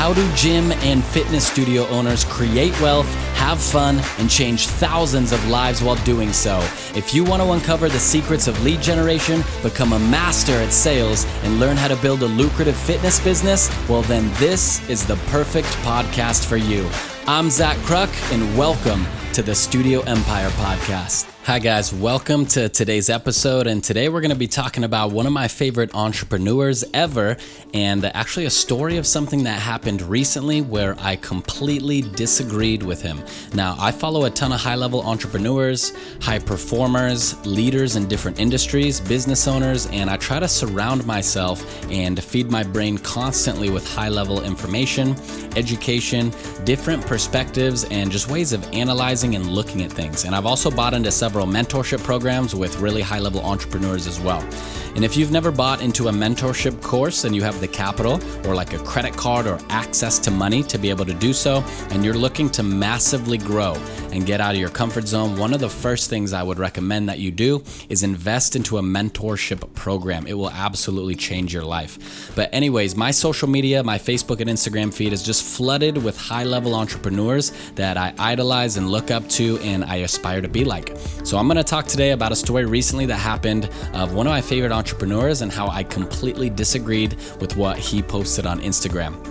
How do gym and fitness studio owners create wealth, have fun, and change thousands of lives while doing so? If you want to uncover the secrets of lead generation, become a master at sales, and learn how to build a lucrative fitness business, well, then this is the perfect podcast for you. I'm Zach Kruk, and welcome to the Studio Empire Podcast. Hi, guys. Welcome to today's episode. And today we're going to be talking about one of my favorite entrepreneurs ever, and actually a story of something that happened recently where I completely disagreed with him. Now, I follow a ton of high level entrepreneurs, high performers, leaders in different industries, business owners, and I try to surround myself and feed my brain constantly with high level information, education, different perspectives, and just ways of analyzing and looking at things. And I've also bought into several several mentorship programs with really high level entrepreneurs as well. And if you've never bought into a mentorship course and you have the capital or like a credit card or access to money to be able to do so, and you're looking to massively grow and get out of your comfort zone, one of the first things I would recommend that you do is invest into a mentorship program. It will absolutely change your life. But, anyways, my social media, my Facebook and Instagram feed is just flooded with high level entrepreneurs that I idolize and look up to and I aspire to be like. So, I'm gonna talk today about a story recently that happened of one of my favorite entrepreneurs and how I completely disagreed with what he posted on Instagram.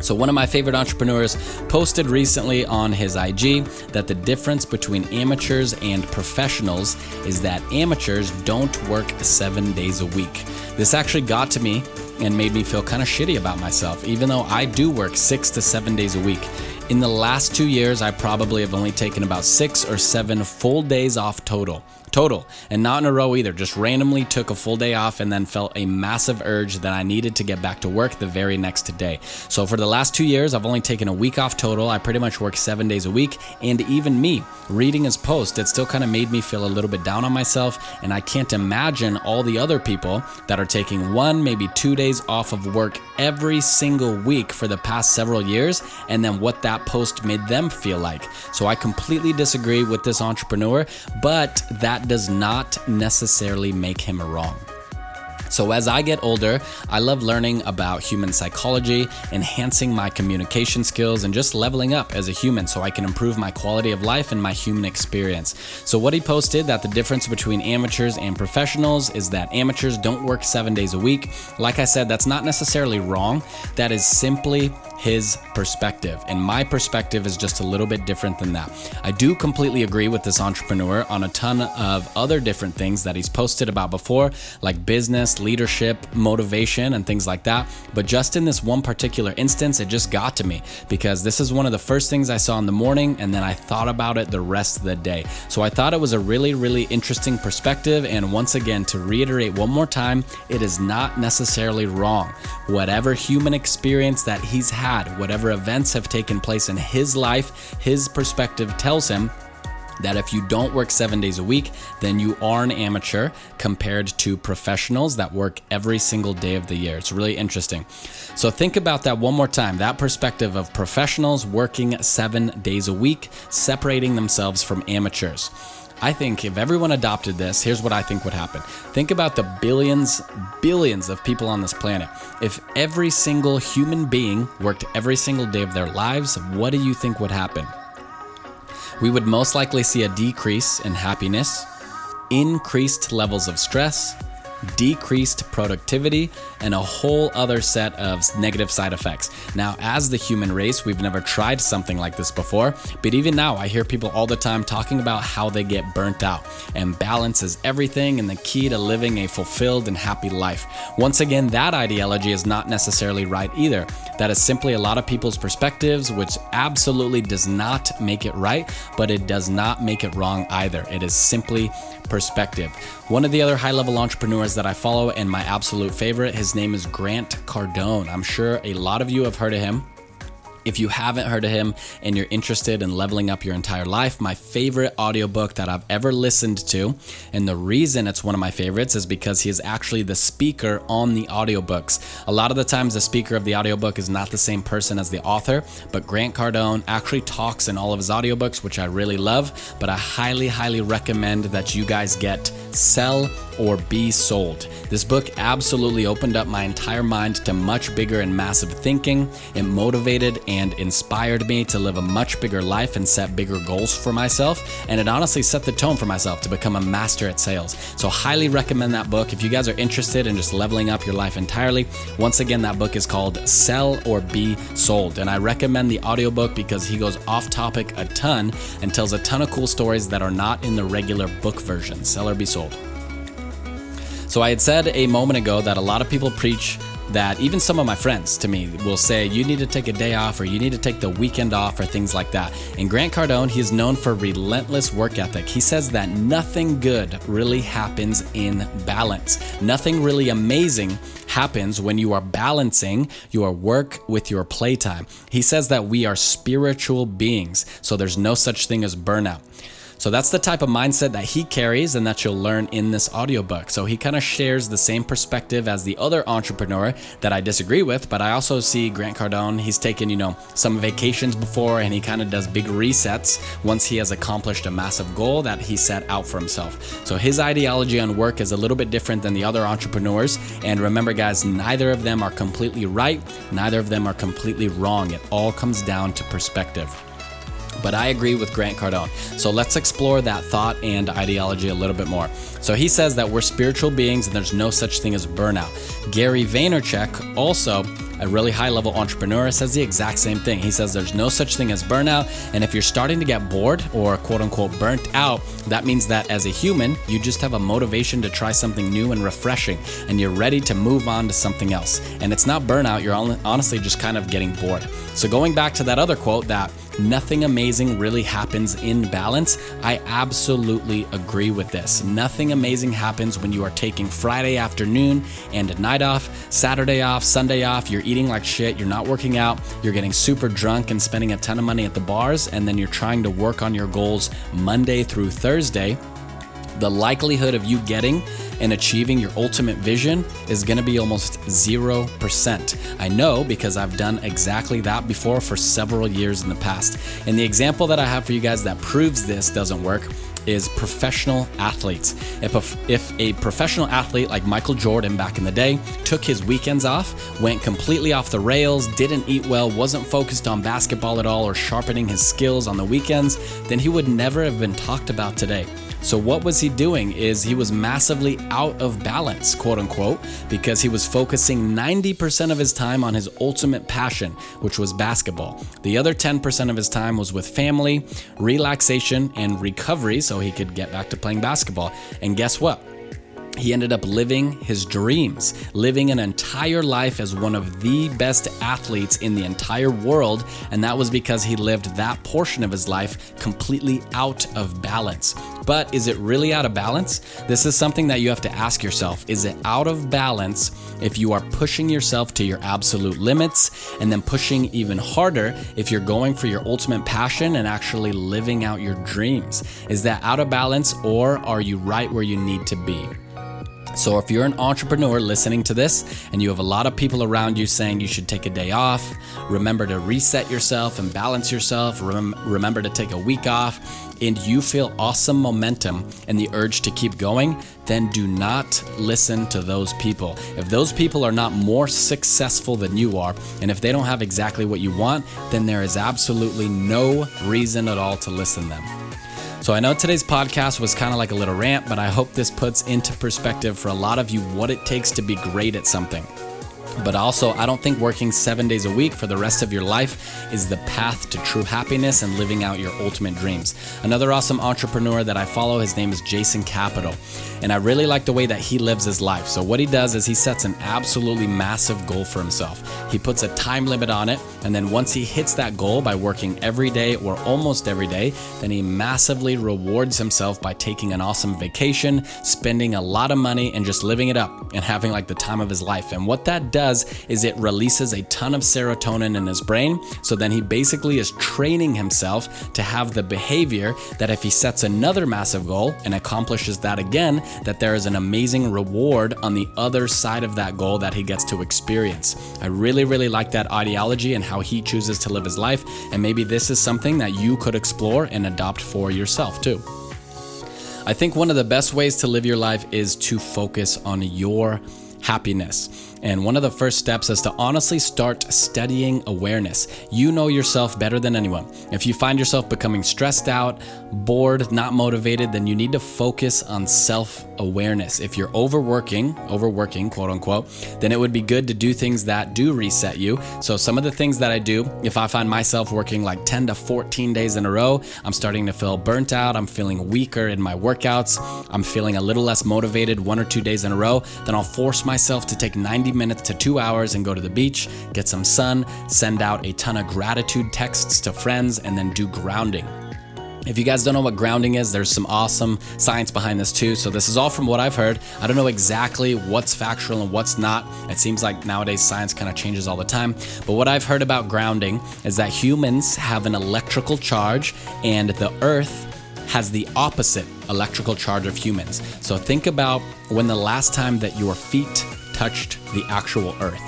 So, one of my favorite entrepreneurs posted recently on his IG that the difference between amateurs and professionals is that amateurs don't work seven days a week. This actually got to me and made me feel kind of shitty about myself, even though I do work six to seven days a week. In the last two years, I probably have only taken about six or seven full days off total total, and not in a row either. Just randomly took a full day off and then felt a massive urge that I needed to get back to work the very next day. So for the last two years, I've only taken a week off total. I pretty much work seven days a week, and even me reading his post, it still kind of made me feel a little bit down on myself. And I can't imagine all the other people that are taking one, maybe two days off of work every single week for the past several years, and then what that post made them feel like. So I completely disagree with this entrepreneur, but that does not necessarily make him wrong. So, as I get older, I love learning about human psychology, enhancing my communication skills, and just leveling up as a human so I can improve my quality of life and my human experience. So, what he posted that the difference between amateurs and professionals is that amateurs don't work seven days a week. Like I said, that's not necessarily wrong. That is simply his perspective. And my perspective is just a little bit different than that. I do completely agree with this entrepreneur on a ton of other different things that he's posted about before, like business, leadership, motivation, and things like that. But just in this one particular instance, it just got to me because this is one of the first things I saw in the morning, and then I thought about it the rest of the day. So I thought it was a really, really interesting perspective. And once again, to reiterate one more time, it is not necessarily wrong. Whatever human experience that he's had, had, whatever events have taken place in his life, his perspective tells him that if you don't work seven days a week, then you are an amateur compared to professionals that work every single day of the year. It's really interesting. So think about that one more time that perspective of professionals working seven days a week, separating themselves from amateurs. I think if everyone adopted this, here's what I think would happen. Think about the billions, billions of people on this planet. If every single human being worked every single day of their lives, what do you think would happen? We would most likely see a decrease in happiness, increased levels of stress, decreased productivity, and a whole other set of negative side effects. Now, as the human race, we've never tried something like this before, but even now, I hear people all the time talking about how they get burnt out. And balance is everything and the key to living a fulfilled and happy life. Once again, that ideology is not necessarily right either. That is simply a lot of people's perspectives, which absolutely does not make it right, but it does not make it wrong either. It is simply perspective. One of the other high level entrepreneurs that I follow and my absolute favorite, his name is Grant Cardone. I'm sure a lot of you have heard of him. If you haven't heard of him and you're interested in leveling up your entire life, my favorite audiobook that I've ever listened to, and the reason it's one of my favorites is because he is actually the speaker on the audiobooks. A lot of the times, the speaker of the audiobook is not the same person as the author, but Grant Cardone actually talks in all of his audiobooks, which I really love. But I highly, highly recommend that you guys get Sell or Be Sold. This book absolutely opened up my entire mind to much bigger and massive thinking. It motivated and inspired me to live a much bigger life and set bigger goals for myself. And it honestly set the tone for myself to become a master at sales. So, highly recommend that book. If you guys are interested in just leveling up your life entirely, once again, that book is called Sell or Be Sold. And I recommend the audiobook because he goes off topic a ton and tells a ton of cool stories that are not in the regular book version. Sell or Be Sold. So, I had said a moment ago that a lot of people preach that even some of my friends to me will say you need to take a day off or you need to take the weekend off or things like that. And Grant Cardone, he is known for relentless work ethic. He says that nothing good really happens in balance. Nothing really amazing happens when you are balancing your work with your playtime. He says that we are spiritual beings, so there's no such thing as burnout. So that's the type of mindset that he carries and that you'll learn in this audiobook. So he kind of shares the same perspective as the other entrepreneur that I disagree with, but I also see Grant Cardone, he's taken, you know, some vacations before and he kind of does big resets once he has accomplished a massive goal that he set out for himself. So his ideology on work is a little bit different than the other entrepreneurs. And remember, guys, neither of them are completely right, neither of them are completely wrong. It all comes down to perspective but I agree with Grant Cardone. So let's explore that thought and ideology a little bit more. So he says that we're spiritual beings and there's no such thing as burnout. Gary Vaynerchuk, also a really high level entrepreneur, says the exact same thing. He says there's no such thing as burnout. And if you're starting to get bored or quote unquote burnt out, that means that as a human, you just have a motivation to try something new and refreshing and you're ready to move on to something else. And it's not burnout, you're honestly just kind of getting bored. So going back to that other quote that nothing amazing really happens in balance, I absolutely agree with this. Nothing amazing happens when you are taking Friday afternoon and a night off, Saturday off, Sunday off, you're eating like shit, you're not working out, you're getting super drunk and spending a ton of money at the bars, and then you're trying to work on your goals Monday through Thursday the likelihood of you getting and achieving your ultimate vision is going to be almost 0%. I know because I've done exactly that before for several years in the past. And the example that I have for you guys that proves this doesn't work is professional athletes. If a, if a professional athlete like Michael Jordan back in the day took his weekends off, went completely off the rails, didn't eat well, wasn't focused on basketball at all, or sharpening his skills on the weekends, then he would never have been talked about today. So, what was he doing? Is he was massively out of balance, quote unquote, because he was focusing 90% of his time on his ultimate passion, which was basketball. The other 10% of his time was with family, relaxation, and recovery so he could get back to playing basketball. And guess what? He ended up living his dreams, living an entire life as one of the best athletes in the entire world. And that was because he lived that portion of his life completely out of balance. But is it really out of balance? This is something that you have to ask yourself. Is it out of balance if you are pushing yourself to your absolute limits and then pushing even harder if you're going for your ultimate passion and actually living out your dreams? Is that out of balance or are you right where you need to be? So, if you're an entrepreneur listening to this and you have a lot of people around you saying you should take a day off, remember to reset yourself and balance yourself, rem- remember to take a week off, and you feel awesome momentum and the urge to keep going, then do not listen to those people. If those people are not more successful than you are, and if they don't have exactly what you want, then there is absolutely no reason at all to listen to them. So I know today's podcast was kind of like a little rant, but I hope this puts into perspective for a lot of you what it takes to be great at something. But also, I don't think working seven days a week for the rest of your life is the path to true happiness and living out your ultimate dreams. Another awesome entrepreneur that I follow, his name is Jason Capital. And I really like the way that he lives his life. So, what he does is he sets an absolutely massive goal for himself. He puts a time limit on it. And then once he hits that goal by working every day or almost every day, then he massively rewards himself by taking an awesome vacation, spending a lot of money, and just living it up and having like the time of his life. And what that does does is it releases a ton of serotonin in his brain. So then he basically is training himself to have the behavior that if he sets another massive goal and accomplishes that again, that there is an amazing reward on the other side of that goal that he gets to experience. I really, really like that ideology and how he chooses to live his life. And maybe this is something that you could explore and adopt for yourself too. I think one of the best ways to live your life is to focus on your happiness. And one of the first steps is to honestly start studying awareness. You know yourself better than anyone. If you find yourself becoming stressed out, bored, not motivated, then you need to focus on self awareness. If you're overworking, overworking, quote unquote, then it would be good to do things that do reset you. So, some of the things that I do, if I find myself working like 10 to 14 days in a row, I'm starting to feel burnt out, I'm feeling weaker in my workouts, I'm feeling a little less motivated one or two days in a row, then I'll force myself to take 90 minutes to two hours and go to the beach, get some sun, send out a ton of gratitude texts to friends, and then do grounding. If you guys don't know what grounding is, there's some awesome science behind this too. So, this is all from what I've heard. I don't know exactly what's factual and what's not. It seems like nowadays science kind of changes all the time. But what I've heard about grounding is that humans have an electrical charge and the earth has the opposite electrical charge of humans. So, think about when the last time that your feet touched the actual earth.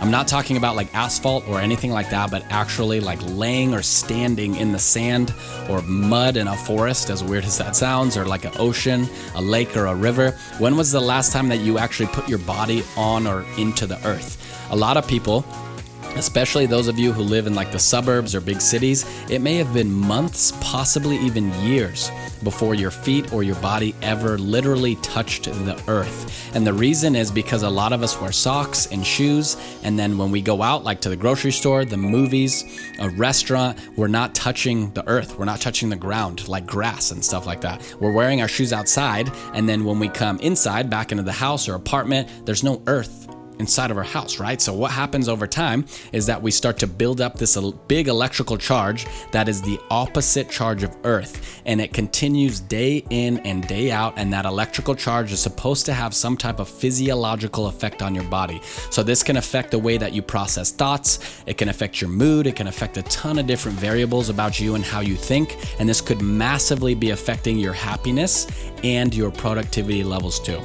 I'm not talking about like asphalt or anything like that, but actually like laying or standing in the sand or mud in a forest, as weird as that sounds, or like an ocean, a lake, or a river. When was the last time that you actually put your body on or into the earth? A lot of people especially those of you who live in like the suburbs or big cities, it may have been months, possibly even years before your feet or your body ever literally touched the earth. And the reason is because a lot of us wear socks and shoes, and then when we go out, like to the grocery store, the movies, a restaurant, we're not touching the earth. We're not touching the ground like grass and stuff like that. We're wearing our shoes outside, and then when we come inside, back into the house or apartment, there's no earth inside of our house, right? So, what happens over time is that we start to build up this big electrical charge that is the opposite charge of Earth, and it continues day in and day out. And that electrical charge is supposed to have some type of physiological effect on your body. So, this can affect the way that you process thoughts, it can affect your mood, it can affect a ton of different variables about you and how you think. And this could massively be affecting your happiness and your productivity levels too.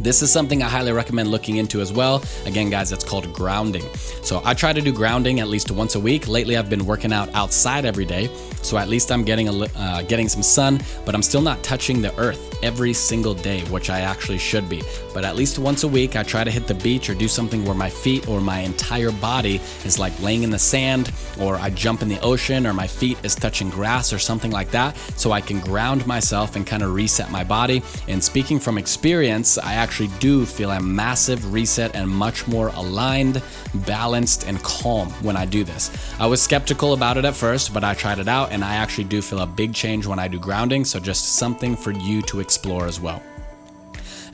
This is something I highly recommend looking into as well. Again, guys, it's called grounding. So I try to do grounding at least once a week. Lately, I've been working out outside every day, so at least I'm getting a uh, getting some sun, but I'm still not touching the earth every single day, which I actually should be. But at least once a week, I try to hit the beach or do something where my feet or my entire body is like laying in the sand, or I jump in the ocean, or my feet is touching grass or something like that, so I can ground myself and kind of reset my body. And speaking from experience, I actually do feel a massive reset and much more aligned, balanced, and calm when I do this. I was skeptical about it at first, but I tried it out and I actually do feel a big change when I do grounding. So, just something for you to explore as well.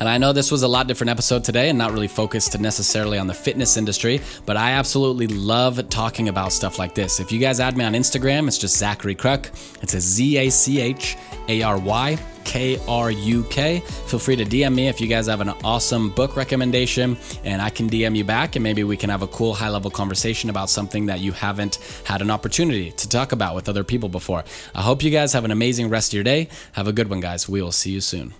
And I know this was a lot different episode today and not really focused to necessarily on the fitness industry, but I absolutely love talking about stuff like this. If you guys add me on Instagram, it's just Zachary Kruk. It's a Z A C H A R Y K R U K. Feel free to DM me if you guys have an awesome book recommendation, and I can DM you back, and maybe we can have a cool high level conversation about something that you haven't had an opportunity to talk about with other people before. I hope you guys have an amazing rest of your day. Have a good one, guys. We will see you soon.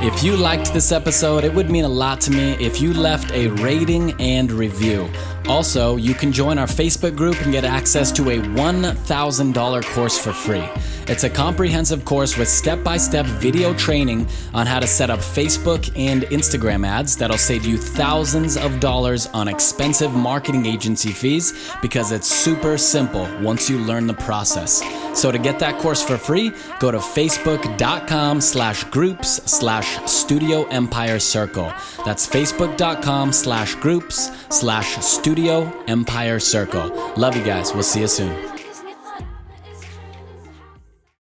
If you liked this episode, it would mean a lot to me if you left a rating and review. Also, you can join our Facebook group and get access to a $1,000 course for free. It's a comprehensive course with step by step video training on how to set up Facebook and Instagram ads that'll save you thousands of dollars on expensive marketing agency fees because it's super simple once you learn the process. So to get that course for free, go to facebook.com slash groups slash studio empire circle. That's facebook.com slash groups slash studio empire circle. Love you guys. We'll see you soon.